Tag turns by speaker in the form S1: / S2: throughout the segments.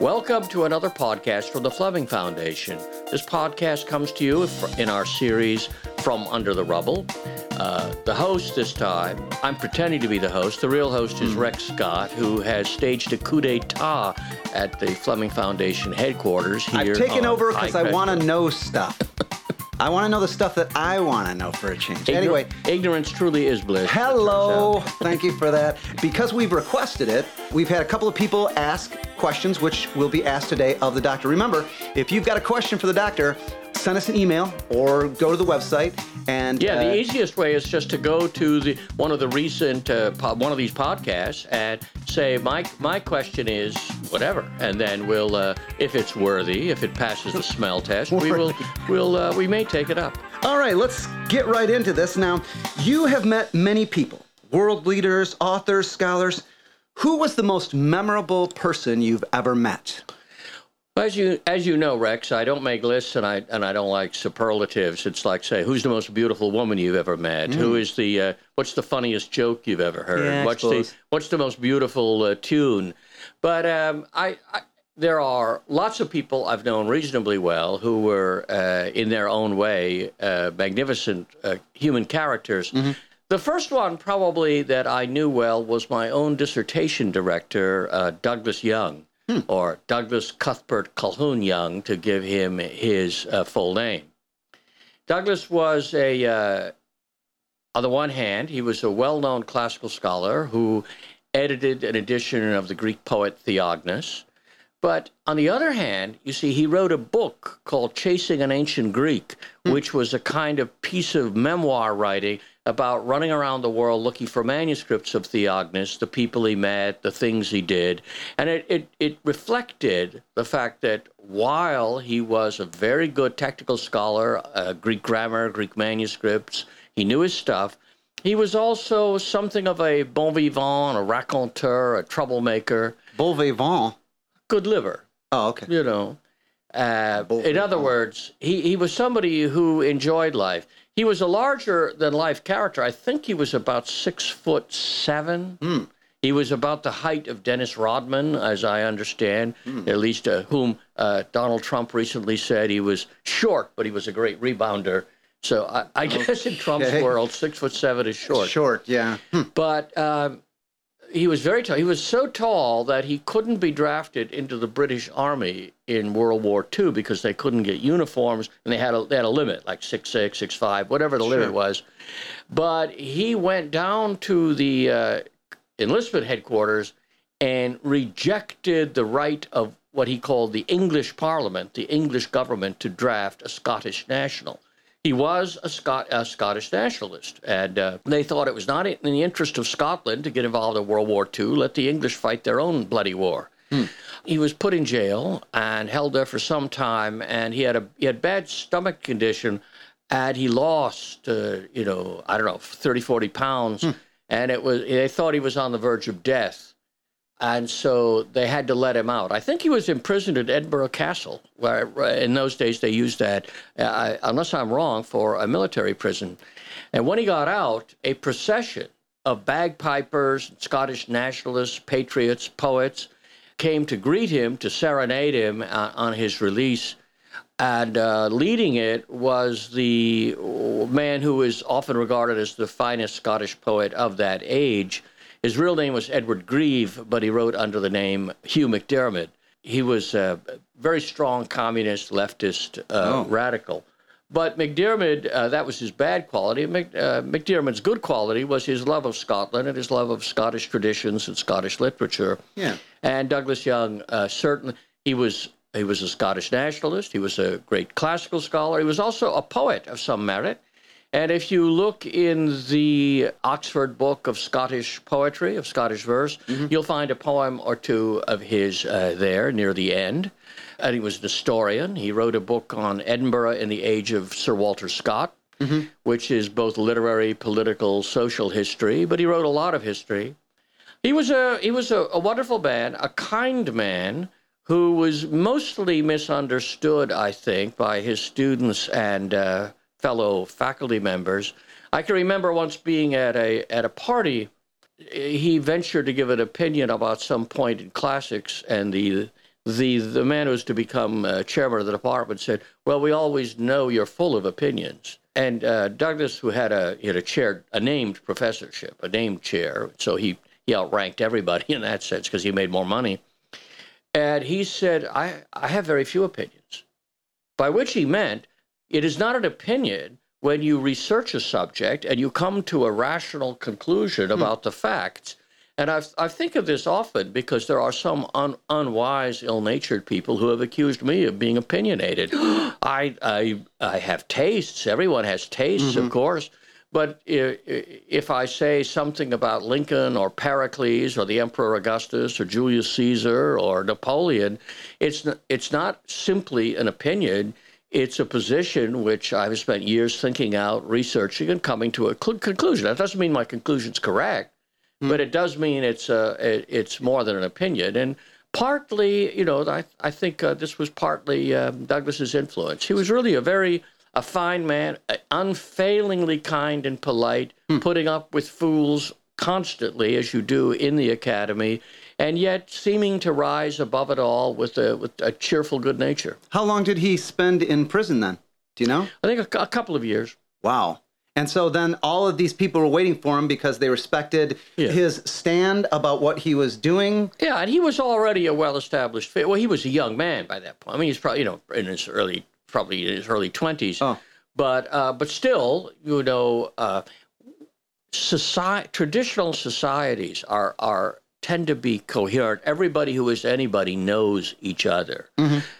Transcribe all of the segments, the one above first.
S1: Welcome to another podcast from the Fleming Foundation. This podcast comes to you in our series From Under the Rubble. Uh, the host this time, I'm pretending to be the host. The real host is Rex Scott, who has staged a coup d'etat at the Fleming Foundation headquarters here.
S2: I've taken over because I want to know stuff. I want to know the stuff that I want to know for a change.
S1: Ignor-
S2: Anyway,
S1: ignorance truly is bliss.
S2: hello. Thank you for that. Because we've requested it, we've had a couple of people ask questions, which will be asked today of the doctor. Remember, if you've got a question for the doctor, send us an email or go to the website and
S1: Yeah,
S2: uh,
S1: the easiest way is just to go to the one of the recent uh, po- one of these podcasts and say my my question is whatever, and then we'll uh, if it's worthy, if it passes the smell test, we will we'll uh, we may take it up.
S2: All right, let's get right into this. Now, you have met many people, world leaders, authors, scholars. Who was the most memorable person you've ever met?
S1: As you as you know, Rex, I don't make lists and I and I don't like superlatives. It's like say, who's the most beautiful woman you've ever met? Who is the uh, what's the funniest joke you've ever heard?
S2: Mm. Yeah,
S1: what's the what's the most beautiful uh, tune? But um, I, I there are lots of people I've known reasonably well who were uh, in their own way uh, magnificent uh, human characters.
S2: Mm-hmm.
S1: The first one, probably that I knew well, was my own dissertation director, uh, Douglas Young, or Douglas Cuthbert Calhoun Young, to give him his uh, full name. Douglas was a, uh, on the one hand, he was a well known classical scholar who edited an edition of the Greek poet Theognis. But on the other hand, you see, he wrote a book called Chasing an Ancient Greek, which was a kind of piece of memoir writing about running around the world looking for manuscripts of Theognis, the people he met, the things he did. And it, it, it reflected the fact that while he was a very good technical scholar, uh, Greek grammar, Greek manuscripts, he knew his stuff. He was also something of a bon vivant, a raconteur, a troublemaker,
S2: Bon vivant.
S1: good liver
S2: Oh, okay.
S1: you know. Uh, in other words, he, he was somebody who enjoyed life. He was a larger than life character. I think he was about six foot seven.
S2: Hmm.
S1: He was about the height of Dennis Rodman, as I understand,
S2: Hmm.
S1: at least uh, whom uh, Donald Trump recently said he was short, but he was a great rebounder. So I, I guess in Trump's world, six foot seven is short
S2: Short, yeah. Hmm.
S1: but um, he was very tall. He was so tall that he couldn't be drafted into the British Army in World War II because they couldn't get uniforms, and they had a they had a limit, like six six, six five, whatever the limit was. But he went down to the uh, enlistment headquarters and rejected the right of what he called the English Parliament, the English government, to draft a Scottish national. He was a, Scot- a Scottish nationalist, and uh, they thought it was not in the interest of Scotland to get involved in World War II. Let the English fight their own bloody war. He was put in jail and held there for some time, and he had a he had bad stomach condition, and he lost, uh, you know, I don't know, 30, 40 pounds, and it was they thought he was on the verge of death and so they had to let him out. I think he was imprisoned at Edinburgh Castle, where in those days they used that, uh, unless I'm wrong, for a military prison. And when he got out, a procession of bagpipers, Scottish nationalists, patriots, poets came to greet him, to serenade him uh, on his release. And uh, leading it was the man who is often regarded as the finest Scottish poet of that age. His real name was Edward Grieve, but he wrote under the name Hugh MacDiarmid. He was a very strong communist, leftist, uh,
S2: Oh.
S1: radical. But MacDiarmid, uh, that was his bad quality. Mc, uh, MacDiarmid's good quality was his love of Scotland and his love of Scottish traditions and Scottish literature.
S2: Yeah.
S1: And Douglas Young, uh, certainly, he was he was a Scottish nationalist. He was a great classical scholar. He was also a poet of some merit. And if you look in the Oxford Book of Scottish Poetry, of Scottish verse, you'll find a poem or two of his uh, there near the end. And he was an historian. He wrote a book on Edinburgh in the age of Sir Walter Scott, which is both literary, political, social history, but he wrote a lot of history. He was a he was a, a wonderful man, a kind man who was mostly misunderstood, I think, by his students and uh, fellow faculty members. I can remember once being at a at a party. He ventured to give an opinion about some point in classics, and the the the man who was to become uh, chairman of the department said, "Well, we always know you're full of opinions." And uh, Douglas, who had a had a chair, a named professorship, a named chair, so he he outranked everybody in that sense because he made more money. And he said, "I I have very few opinions," by which he meant it is not an opinion when you research a subject and you come to a rational conclusion hmm. about the facts. And I've, I think of this often because there are some un, unwise, ill-natured people who have accused me of being opinionated. I, I, I have tastes. Everyone has tastes, of mm-hmm. course. But i- i- if I say something about Lincoln or Pericles or the Emperor Augustus or Julius Caesar or Napoleon, it's it's not simply an opinion. It's a position which I've spent years thinking out, researching, and coming to a cl- conclusion. That doesn't mean my conclusion's correct, but it does mean it's uh, it, it's more than an opinion. And partly, you know, I I think uh, this was partly um, Douglas's influence. He was really a very a fine man, uh, unfailingly kind and polite, putting up with fools constantly, as you do in the academy, and yet seeming to rise above it all with a with a cheerful good nature.
S2: How long did he spend in prison then? Do you know?
S1: I think a, a couple of years.
S2: Wow. And so then all of these people were waiting for him because they respected
S1: Yeah.
S2: his stand about what he was doing.
S1: Yeah, and he was already a well-established. Well, he was a young man by that point. I mean, he's probably you know in his early, probably in his early twenties.
S2: Oh.
S1: But uh, but still, you know, uh, society traditional societies are are tend to be coherent. Everybody who is anybody knows each other,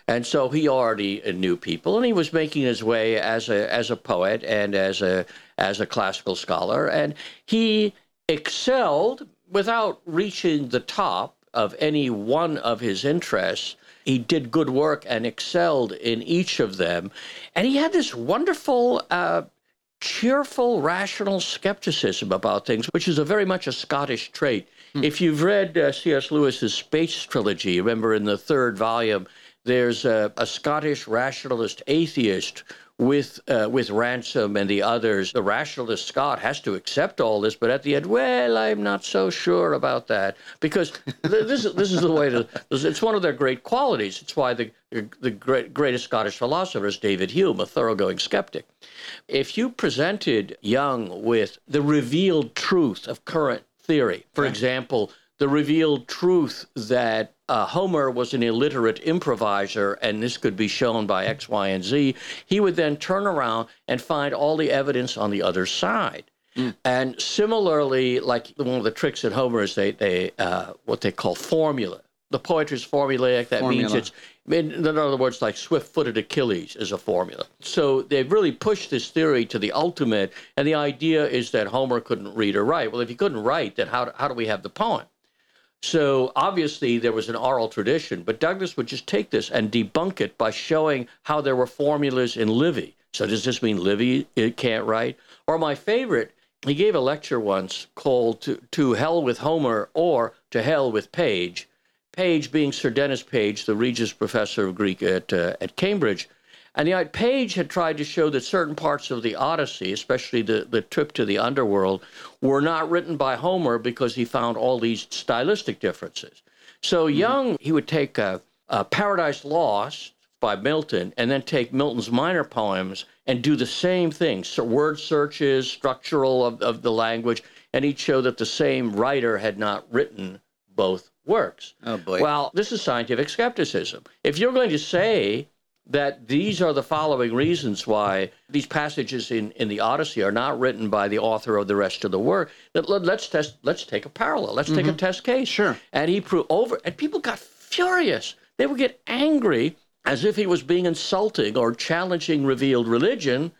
S1: and so he already knew people, and he was making his way as a as a poet and as a as a classical scholar, and he excelled without reaching the top of any one of his interests. He did good work and excelled in each of them, and he had this wonderful. Uh, cheerful, rational skepticism about things, which is a very much a Scottish trait. If you've read uh, C.S. Lewis's Space Trilogy, remember in the third volume, there's a, a Scottish rationalist atheist with uh, with Ransom and the others. The rationalist Scott has to accept all this, but at the end, well, I'm not so sure about that because th- this is this is the way to. It's one of their great qualities. It's why the the great, greatest Scottish philosopher is David Hume, a thoroughgoing skeptic. If you presented Young with the revealed truth of current theory, for example, the revealed truth that uh, Homer was an illiterate improviser and this could be shown by X, Y, and Z, he would then turn around and find all the evidence on the other side. And similarly, like one of the tricks in Homer is they, they uh, what they call formula. The poetry's formulaic. That means it's in, other words, like swift-footed Achilles is a formula. So they've really pushed this theory to the ultimate, and the idea is that Homer couldn't read or write. Well, if he couldn't write, then how, how do we have the poem? So obviously there was an oral tradition, but Douglas would just take this and debunk it by showing how there were formulas in Livy. So does this mean Livy it can't write? Or my favorite, he gave a lecture once called to, to Hell with Homer or To Hell with Page. Page being Sir Denys Page, the Regius Professor of Greek at, uh, at Cambridge. And the Page had tried to show that certain parts of the Odyssey, especially the, the trip to the underworld, were not written by Homer because he found all these stylistic differences. So Young, he would take uh, uh, Paradise Lost by Milton and then take Milton's minor poems and do the same thing, so word searches, structural of, of the language, and he'd show that the same writer had not written both works.
S2: Oh, boy.
S1: Well, this is scientific skepticism. If you're going to say that these are the following reasons why these passages in, in the Odyssey are not written by the author of the rest of the work, let, let's test. Let's take a parallel. Let's take a mm-hmm. test case.
S2: Sure.
S1: And he proved over, and people got furious. They would get angry as if he was being insulting or challenging revealed religion,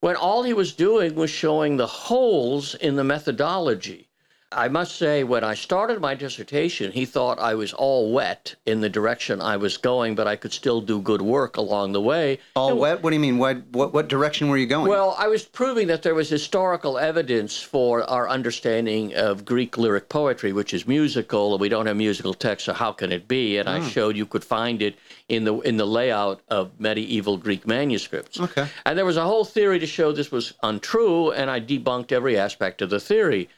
S1: when all he was doing was showing the holes in the methodology. I must say, when I started my dissertation, he thought I was all wet in the direction I was going, but I could still do good work along the way.
S2: All wet? What do you mean? What, what, what direction were you going?
S1: Well, I was proving that there was historical evidence for our understanding of Greek lyric poetry, which is musical, and we don't have musical text, so how can it be? And I hmm. showed you could find it in the in the layout of medieval Greek manuscripts.
S2: Okay.
S1: And there was a whole theory to show this was untrue, and I debunked every aspect of the theory.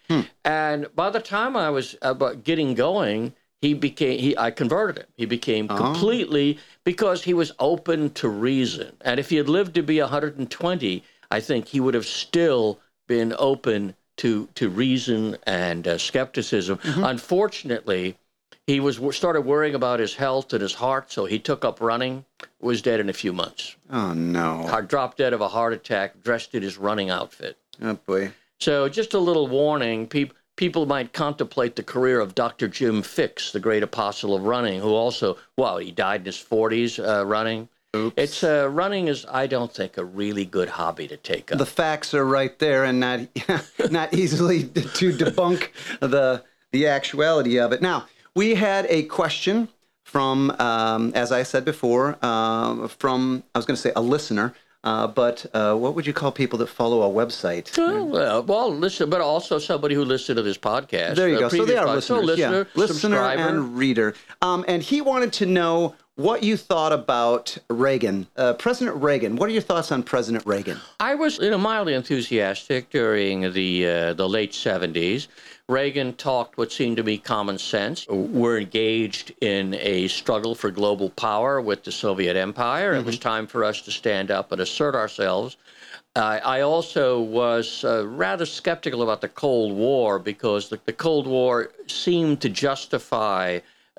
S1: And by the time I was about getting going, he became he I converted him. He became completely because he was open to reason. And if he had lived to be 120, I think he would have still been open to to reason and uh, skepticism. Unfortunately, he was started worrying about his health and his heart, so he took up running. Was dead in a few months.
S2: Oh no.
S1: Heart dropped dead of a heart attack, dressed in his running outfit.
S2: Oh boy.
S1: So, just a little warning: people people might contemplate the career of Dr. Jim Fixx, the great apostle of running, who also, well, he died in his 40s uh, running.
S2: Oops.
S1: It's uh, running is, I don't think, a really good hobby to take up.
S2: The facts are right there, and not not easily to debunk the the actuality of it. Now, we had a question from, um, as I said before, uh, from I was going to say a listener. Uh, but uh, what would you call people that follow a website?
S1: Oh, well, well, listen, but also somebody who listened to this podcast.
S2: There you
S1: uh,
S2: go. So they are
S1: pod-
S2: listeners.
S1: So listener,
S2: yeah. Listener and reader. Um, and he wanted to know what you thought about Reagan, uh, President Reagan. What are your thoughts on President Reagan?
S1: I was you know, mildly enthusiastic during the uh, the late 70s. Reagan talked what seemed to be common sense. We're engaged in a struggle for global power with the Soviet Empire. It was time for us to stand up and assert ourselves. Uh, I also was uh, rather skeptical about the Cold War because the, the Cold War seemed to justify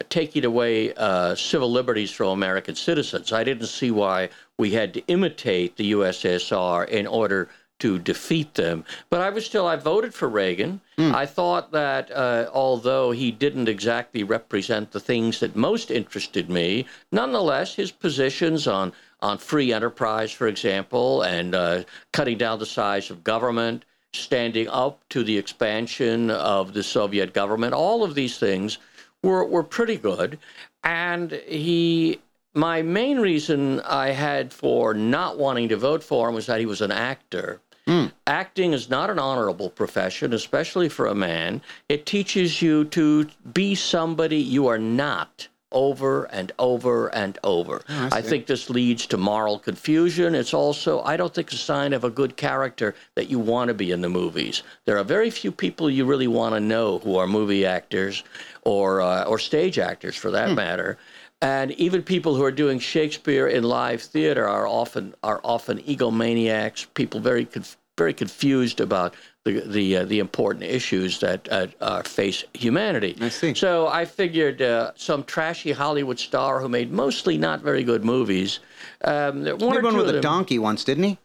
S1: taking away uh, civil liberties from American citizens. I didn't see why we had to imitate the USSR in order to defeat them. But I was still, I voted for Reagan. I thought that uh, although he didn't exactly represent the things that most interested me, nonetheless, his positions on, on free enterprise, for example, and uh, cutting down the size of government, standing up to the expansion of the Soviet government, all of these things were, were pretty good. And he, my main reason I had for not wanting to vote for him was that he was an actor. Hmm. Acting is not an honorable profession, especially for a man. It teaches you to be somebody you are not over and over and over. I, think this leads to moral confusion. It's also, I don't think, a sign of a good character that you want to be in the movies. There are very few people you really want to know who are movie actors or uh, or stage actors, for that matter. And even people who are doing Shakespeare in live theater are often are often egomaniacs. People very conf- very confused about the the uh, the important issues that uh, uh, face humanity.
S2: I see.
S1: So I figured uh, some trashy Hollywood star who made mostly not very good movies. Um, there- one
S2: He
S1: or
S2: had one with a donkey once, didn't he?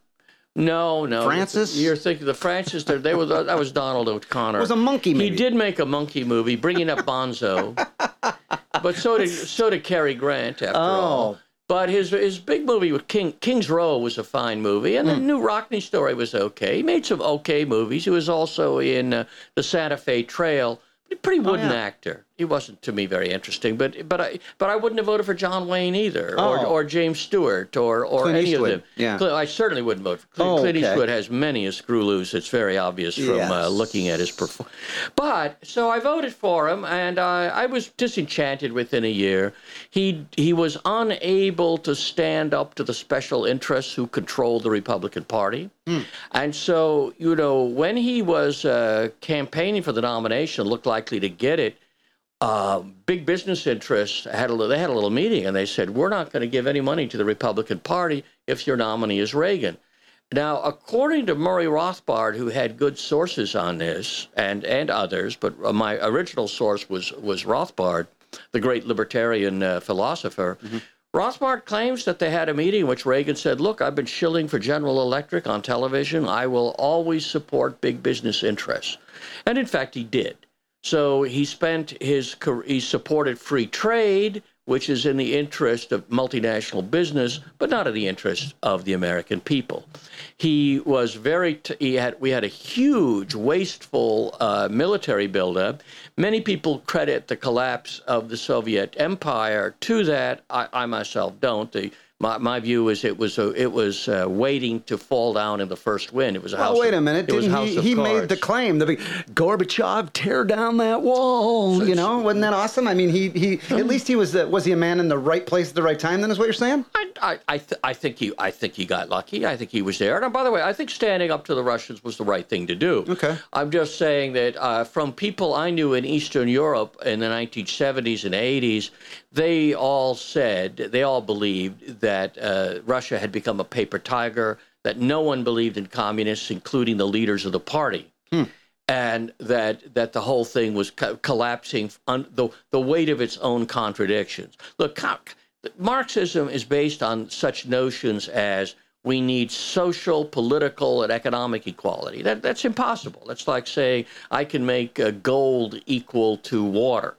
S1: no, no.
S2: Francis?
S1: You're thinking the Francis. They were. That was Donald O'Connor.
S2: It was a monkey, maybe.
S1: He did make a monkey movie, bringing up Bonzo. but so did so did Cary Grant after all.
S2: Oh.
S1: But his his big movie with King King's Row was a fine movie, and the
S2: Hmm.
S1: Knute Rockne Story was okay. He made some okay movies. He was also in uh, the Santa Fe Trail. Pretty wooden
S2: Oh, yeah.
S1: actor. He wasn't to me very interesting, but but I but I wouldn't have voted for John Wayne either, or
S2: Oh.
S1: or James Stewart, or or
S2: Clint
S1: any
S2: Eastwood,
S1: of them.
S2: yeah.
S1: Cl- I certainly wouldn't vote for Clint,
S2: Oh,
S1: Clint
S2: okay.
S1: Eastwood has many a screw loose. It's very obvious from uh, looking at his performance. But so I voted for him, and uh, I was disenchanted within a year. He he was unable to stand up to the special interests who control the Republican Party, and so you know when he was uh, campaigning for the nomination, looked likely to get it. Uh, big business interests had a, they had a little meeting and they said we're not going to give any money to the Republican Party if your nominee is Reagan. Now, according to Murray Rothbard, who had good sources on this and and others, but uh, my original source was was Rothbard, the great libertarian uh, philosopher. Rothbard claims that they had a meeting in which Reagan said, "Look, I've been shilling for General Electric on television. I will always support big business interests," and in fact, he did. So he spent his he supported free trade, which is in the interest of multinational business, but not in the interest of the American people. He was very he had we had a huge wasteful uh, military buildup. Many people credit the collapse of the Soviet Empire to that. I, I myself don't. The My, my view is it was a, it was uh, waiting to fall down in the first wind. It was a
S2: Well,
S1: house.
S2: wait a minute.
S1: It was
S2: Didn't
S1: House
S2: he? He made the claim. The big Gorbachev tear down that wall. You know, wasn't that awesome? I mean, he he at least he was was he a man in the right place at the right time? Then is what you're saying?
S1: I, I, I, th- I think he I think he got lucky. I think he was there. And by the way, I think standing up to the Russians was the right thing to do.
S2: Okay.
S1: I'm just saying that uh, from people I knew in Eastern Europe in the 1970s and 80s, they all said they all believed that uh, Russia had become a paper tiger. That no one believed in communists, including the leaders of the party and that that the whole thing was co- collapsing on the the weight of its own contradictions. Look, co- Marxism is based on such notions as we need social, political, and economic equality. That that's impossible. That's like saying I can make uh, gold equal to water.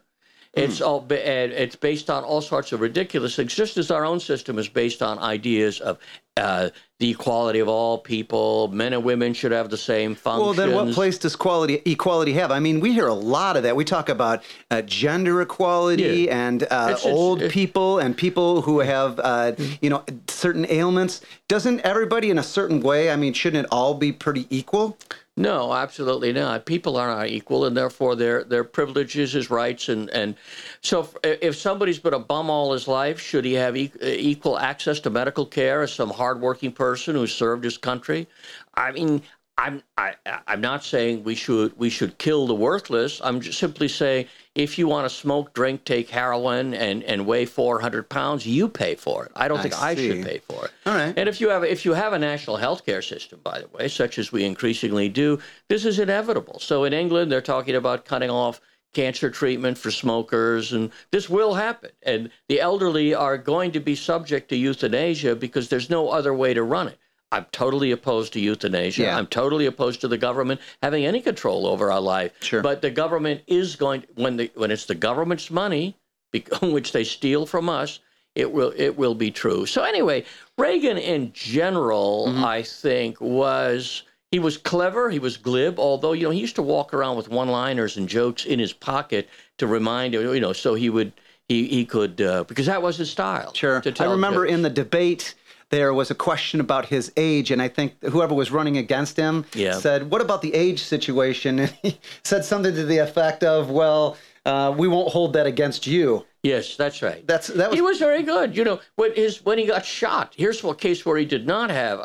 S1: It's all ba- and it's based on all sorts of ridiculous things. Just as our own system is based on ideas of uh, the equality of all people, men and women should have the same functions.
S2: Well, then what place does quality equality have? I mean, we hear a lot of that. We talk about uh, gender equality
S1: Yeah.
S2: and uh,
S1: It's- it's-
S2: old
S1: it-
S2: people and people who have, uh, you know, certain ailments. Doesn't everybody in a certain way? I mean, shouldn't it all be pretty equal?
S1: No, absolutely not. People are not equal, and therefore their their privileges, his rights, and and so if, somebody's been a bum all his life, should he have e- equal access to medical care as some hardworking person who served his country? I mean, I'm I, I'm not saying we should we should kill the worthless. I'm just simply saying if you want to smoke, drink, take heroin, and and weigh 400 pounds, you pay for it. I don't
S2: I
S1: think I should pay for it.
S2: All right.
S1: And if you have if you have a national health care system, by the way, such as we increasingly do, this is inevitable. So in England, they're talking about cutting off cancer treatment for smokers, and this will happen. And the elderly are going to be subject to euthanasia because there's no other way to run it. I'm totally opposed to euthanasia.
S2: Yeah.
S1: I'm totally opposed to the government having any control over our life.
S2: Sure.
S1: But the government is going when the when it's the government's money, which they steal from us, it will it will be true. So anyway, Reagan in general,
S2: Mm-hmm.
S1: I think was he was clever, he was glib, although you know he used to walk around with one-liners and jokes in his pocket to remind you know so he would he he could uh, because that was his style.
S2: Sure. I remember
S1: jokes.
S2: in the debate there was a question about his age, and I think whoever was running against him
S1: Yeah.
S2: said, "What about the age situation?" And he said something to the effect of, "Well, uh, we won't hold that against you."
S1: Yes, that's right.
S2: That's that was
S1: he was very good. You know, when his when he got shot, here's a case where he did not have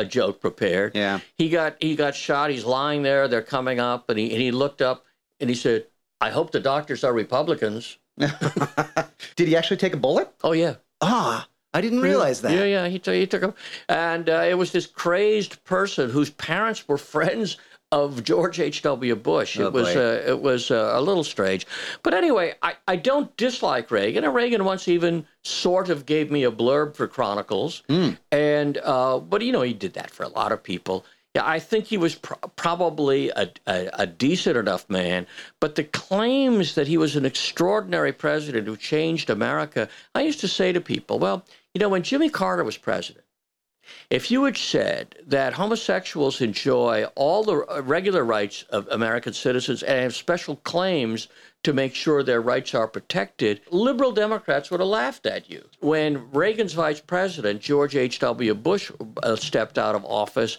S1: a joke prepared.
S2: Yeah.
S1: He got he got shot. He's lying there. They're coming up, and he and he looked up and he said, "I hope the doctors are Republicans."
S2: Did he actually take a bullet?
S1: Oh yeah.
S2: Ah, I didn't realize that.
S1: Yeah, yeah. He took he took him, and uh, it was this crazed person whose parents were friends of George H. W. Bush.
S2: Oh,
S1: it was uh, it was uh, a little strange, but anyway, I, I don't dislike Reagan. And Reagan once even sort of gave me a blurb for Chronicles,
S2: Hmm.
S1: and uh, but you know he did that for a lot of people. Yeah, I think he was pr- probably a, a, a decent enough man, but the claims that he was an extraordinary president who changed America, I used to say to people, well, you know, when Jimmy Carter was president, if you had said that homosexuals enjoy all the uh, regular rights of American citizens and have special claims to make sure their rights are protected, liberal Democrats would have laughed at you. When Reagan's vice president, George H.W. Bush, uh, stepped out of office,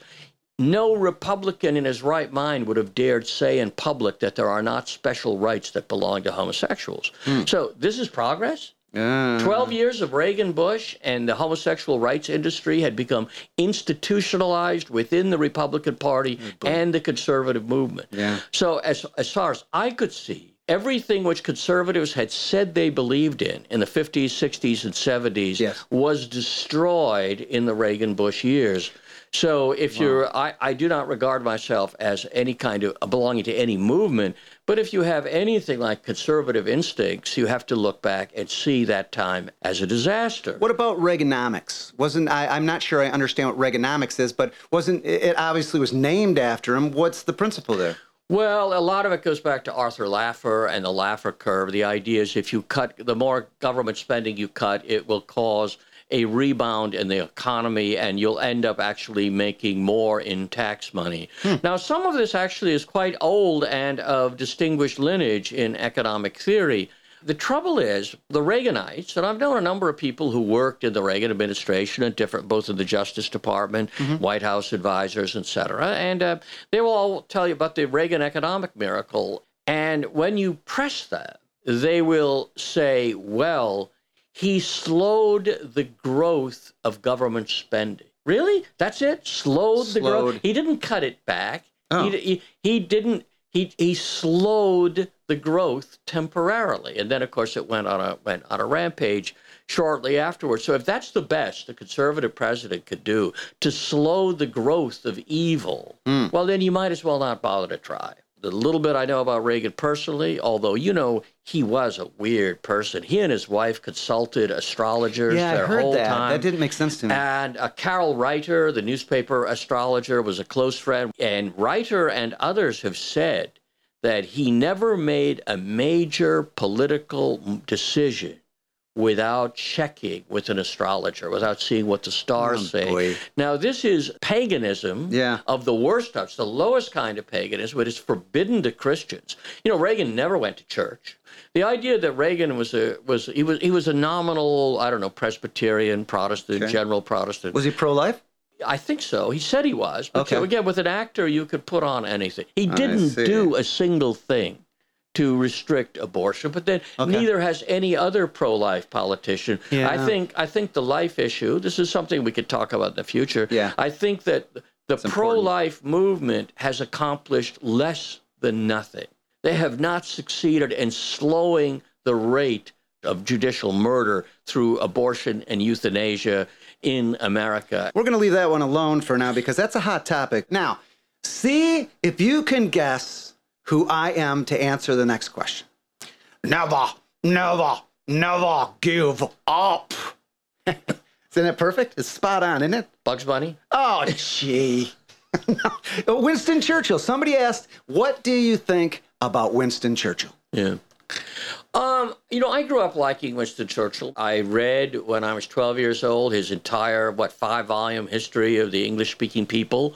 S1: no Republican in his right mind would have dared say in public that there are not special rights that belong to homosexuals. So this is progress.
S2: Ah.
S1: 12 years of Reagan Bush and the homosexual rights industry had become institutionalized within the Republican Party and the conservative movement.
S2: Yeah.
S1: So, as, as far as I could see, everything which conservatives had said they believed in in the 50s, 60s, and 70s
S2: Yes.
S1: was destroyed in the Reagan Bush years. So if you're, I, I do not regard myself as any kind of belonging to any movement, but if you have anything like conservative instincts, you have to look back and see that time as a disaster.
S2: What about Reaganomics? Wasn't I, I'm not sure I understand what Reaganomics is, but wasn't it obviously was named after him? What's the principle there?
S1: Well, a lot of it goes back to Arthur Laffer and the Laffer curve. The idea is if you cut, the more government spending you cut, it will cause a rebound in the economy and you'll end up actually making more in tax money. Now, some of this actually is quite old and of distinguished lineage in economic theory. the trouble is the Reaganites, and I've known a number of people who worked in the Reagan administration and different, both in the Justice Department, White House advisors, et cetera, and uh, they will all tell you about the Reagan economic miracle. And when you press them, they will say, well, he slowed the growth of government spending. Really? That's it? Slowed, the growth? He didn't cut it back.
S2: Oh.
S1: He, he, he didn't. He, he slowed the growth temporarily, and then of course it went on a went on a rampage shortly afterwards. So if that's the best the conservative president could do to slow the growth of evil, hmm. well then you might as well not bother to try. The little bit I know about Reagan personally, although you know he was a weird person. He and his wife consulted astrologers
S2: Yeah, I heard
S1: whole
S2: that.
S1: time.
S2: That didn't make sense to me.
S1: And uh, Carroll Righter, the newspaper astrologer, was a close friend. And Righter and others have said that he never made a major political decision without checking with an astrologer, without seeing what the stars
S2: Oh,
S1: say.
S2: boy.
S1: Now, this is paganism
S2: Yeah.
S1: of the worst type. It's the lowest kind of paganism, but it's forbidden to Christians. You know, Reagan never went to church. The idea that Reagan was a was he was he was a nominal I don't know Presbyterian Protestant
S2: Okay.
S1: general Protestant.
S2: Was he pro-life?
S1: I think so. He said he was. But
S2: Okay.
S1: so again, with an actor, you could put on anything. He didn't do a single thing to restrict abortion, but then
S2: Okay.
S1: neither has any other pro-life politician. I think I think the life issue. This is something we could talk about in the future.
S2: Yeah.
S1: I think that the
S2: important.
S1: pro-life movement has accomplished less than nothing. They have not succeeded in slowing the rate of judicial murder through abortion and euthanasia in America.
S2: We're going to leave that one alone for now because that's a hot topic. Now, see if you can guess who I am to answer the next question. Never, never, never give up. Isn't it perfect? It's spot on, isn't it?
S1: Bugs Bunny?
S2: Oh, gee. Winston Churchill. Somebody asked, What do you think about Winston Churchill?
S1: Yeah. Um, you know, I grew up liking Winston Churchill. I read when I was 12 years old his entire, what, five volume history of the English speaking people.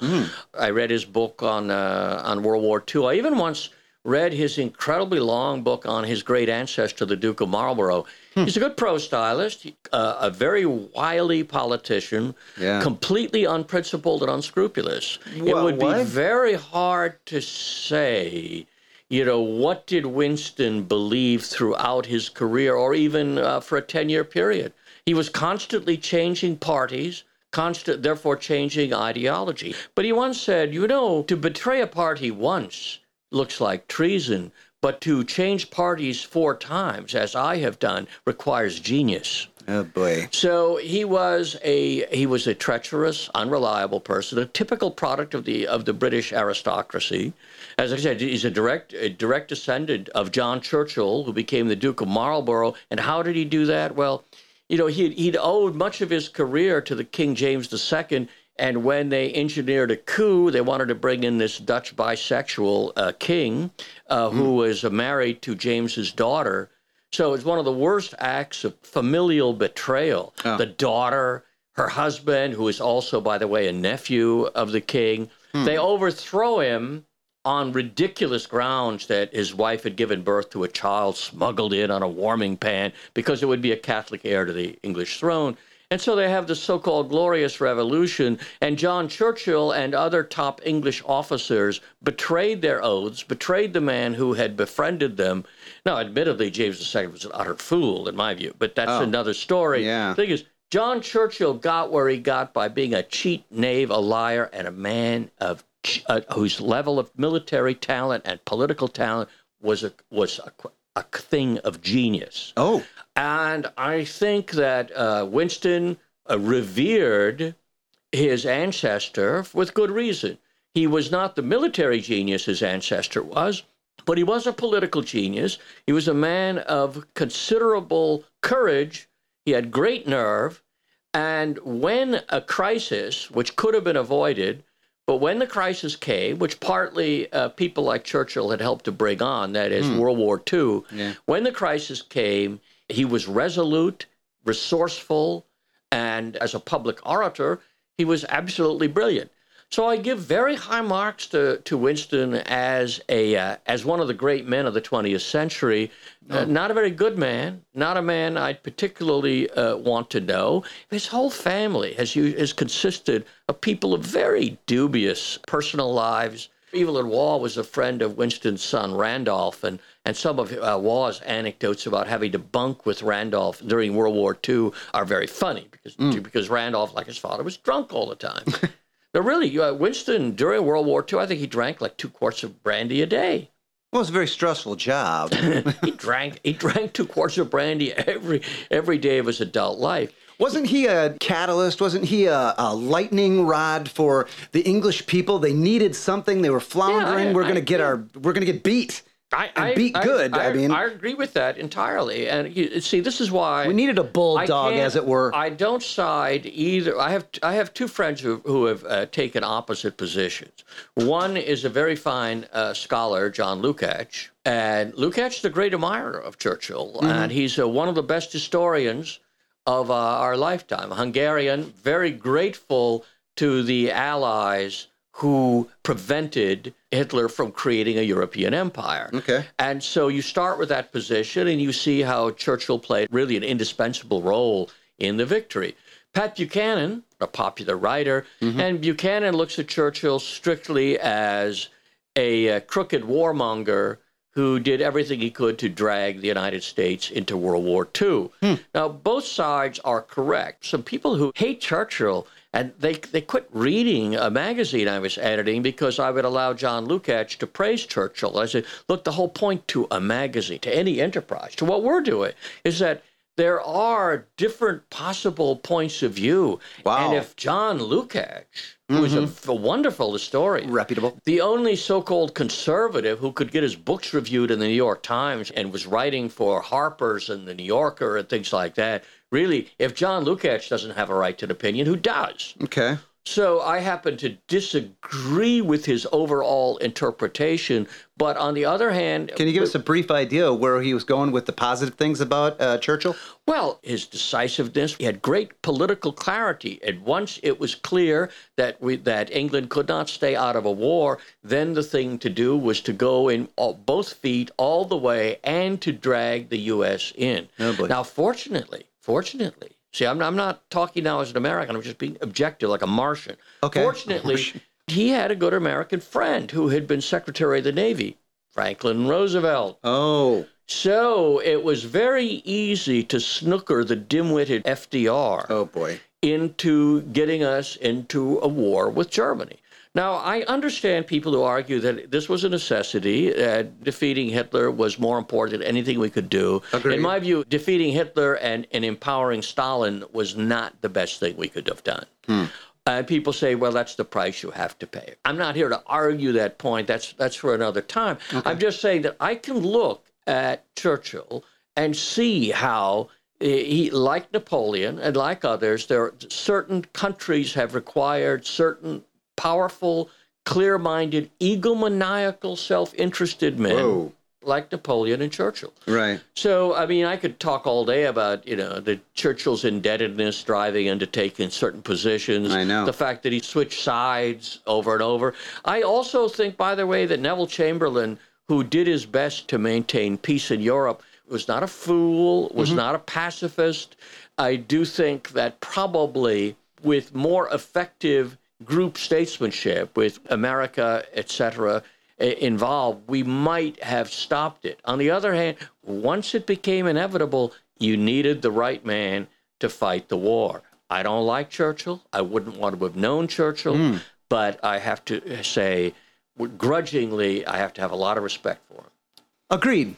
S1: I read his book on, uh, on World War II. I even once read his incredibly long book on his great ancestor, the Duke of Marlborough. He's a good prose stylist, uh, a very wily politician,
S2: Yeah.
S1: completely unprincipled and unscrupulous. it would
S2: what?
S1: be very hard to say, you know, what did Winston believe throughout his career or even uh, for a 10 year period? He was constantly changing parties, constant, therefore changing ideology. But he once said, you know, to betray a party once looks like treason, but to change parties four times, as I have done, requires genius.
S2: Oh, boy.
S1: So he was a he was a treacherous, unreliable person, a typical product of the of the British aristocracy. As I said, he's a direct a direct descendant of John Churchill, who became the Duke of Marlborough. And how did he do that? Well, you know, he he'd owed much of his career to the King James II. And when they engineered a coup, they wanted to bring in this Dutch bisexual uh, king uh, who was uh, married to James's daughter. So it's one of the worst acts of familial betrayal. Oh. The daughter, her husband, who is also, by the way, a nephew of the king, hmm. they overthrow him on ridiculous grounds that his wife had given birth to a child smuggled in on a warming pan because it would be a Catholic heir to the English throne. And so they have the so called glorious revolution, and John Churchill and other top English officers betrayed their oaths, betrayed the man who had befriended them. Now, admittedly, James II was an utter fool, in my view, but that's
S2: Oh,
S1: another story.
S2: yeah.
S1: The thing is, John Churchill got where he got by being a cheat, knave, a liar, and a man of uh, whose level of military talent and political talent was a was a, a thing of genius.
S2: Oh,
S1: And I think that uh, Winston uh, revered his ancestor with good reason. He was not the military genius his ancestor was, but he was a political genius. He was a man of considerable courage. He had great nerve. And when a crisis, which could have been avoided, but when the crisis came, which partly uh, people like Churchill had helped to bring on, that is World War II,
S2: Yeah.
S1: when the crisis came, he was resolute, resourceful, and as a public orator, he was absolutely brilliant. So I give very high marks to, to Winston as a uh, as one of the great men of the 20th century. Uh, not a very good man, not a man I'd particularly uh, want to know. His whole family has has consisted of people of very dubious personal lives. Evelyn Waugh was a friend of Winston's son Randolph, and and some of uh, Waugh's anecdotes about having to bunk with Randolph during World War II are very funny because because Randolph, like his father, was drunk all the time. But really, uh, Winston during World War II, I think he drank like two quarts of brandy a day.
S2: Well, it's a very stressful job.
S1: he drank he drank two quarts of brandy every every day of his adult life.
S2: Wasn't he a catalyst? Wasn't he a, a lightning rod for the English people? They needed something. They were floundering.
S1: I-
S2: we're
S1: I-
S2: gonna get our. We're gonna get beat.
S1: I,
S2: And beat good, I mean-
S1: I agree with that entirely. And you, see, this is why
S2: We needed a bulldog, as it were.
S1: I don't side either. I have I have two friends who who have uh, taken opposite positions. One is a very fine uh, scholar, John Lukács, and Lukács is a great admirer of Churchill,
S2: Mm-hmm.
S1: and he's uh, one of the best historians of uh, our lifetime. Hungarian, very grateful to the Allies who prevented Hitler from creating a European empire.
S2: Okay.
S1: And so you start with that position and you see how Churchill played really an indispensable role in the victory. Pat Buchanan, a popular writer, and Buchanan looks at Churchill strictly as a uh, crooked warmonger who did everything he could to drag the United States into World War II. Now, both sides are correct. Some people who hate Churchill and they, they quit reading a magazine I was editing because I would allow John Lukács to praise Churchill. I said, look, the whole point to a magazine, to any enterprise, to what we're doing, is that there are different possible points of view.
S2: Wow.
S1: And if John Lukács, who is a, mm-hmm. a wonderful historian,
S2: Reputable.
S1: the only so-called conservative who could get his books reviewed in the New York Times and was writing for Harper's and the New Yorker and things like that. Really, if John Lukács doesn't have a right to an opinion, who does?
S2: Okay.
S1: So I happen to disagree with his overall interpretation, but on the other hand,
S2: Can you give us a brief idea where he was going with the positive things about uh, Churchill?
S1: Well, his decisiveness, he had great political clarity. And once it was clear that we, that England could not stay out of a war, then the thing to do was to go in all, both feet all the way and to drag the U.S. in.
S2: Oh.
S1: Now, fortunately, fortunately, see, I'm, I'm not talking now as an American. I'm just being objective, like a Martian.
S2: Okay.
S1: Fortunately, he had a good American friend who had been Secretary of the Navy, Franklin Roosevelt.
S2: Oh.
S1: So it was very easy to snooker the dim-witted FDR
S2: Oh boy.
S1: into getting us into a war with Germany. Now, I understand people who argue that this was a necessity. Uh, defeating Hitler was more important than anything we could do.
S2: Agreed.
S1: In my view, defeating Hitler and, and empowering Stalin was not the best thing we could have done. And people say, well, that's the price you have to pay. I'm not here to argue that point. That's that's for another time. I'm just saying that I can look at Churchill and see how eh, he, like Napoleon and like others, there are certain countries have required certain powerful, clear-minded, egomaniacal, self-interested men
S2: Whoa.
S1: like Napoleon and Churchill.
S2: Right.
S1: So, I mean, I could talk all day about, you know, the Churchill's indebtedness driving him to taking certain positions.
S2: I know.
S1: The fact that he switched sides over and over. I also think, by the way, that Neville Chamberlain, who did his best to maintain peace in Europe, was not a fool, was mm-hmm. not a pacifist. I do think that probably with more effective group statesmanship, with America, et cetera, involved, we might have stopped it. On the other hand, once it became inevitable, you needed the right man to fight the war. I don't like Churchill. I wouldn't want to have known Churchill, hmm. but I have to say, grudgingly, I have to have a lot of respect for him.
S2: Agreed.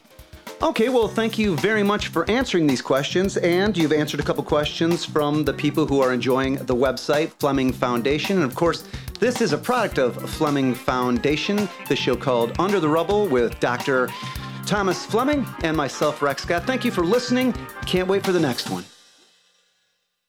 S2: Okay, well, thank you very much for answering these questions. And you've answered a couple questions from the people who are enjoying the website, Fleming Foundation. And of course, this is a product of Fleming Foundation, the show called Under the Rubble with Dr. Thomas Fleming and myself, Rex Scott. Thank you for listening. Can't wait for the next one.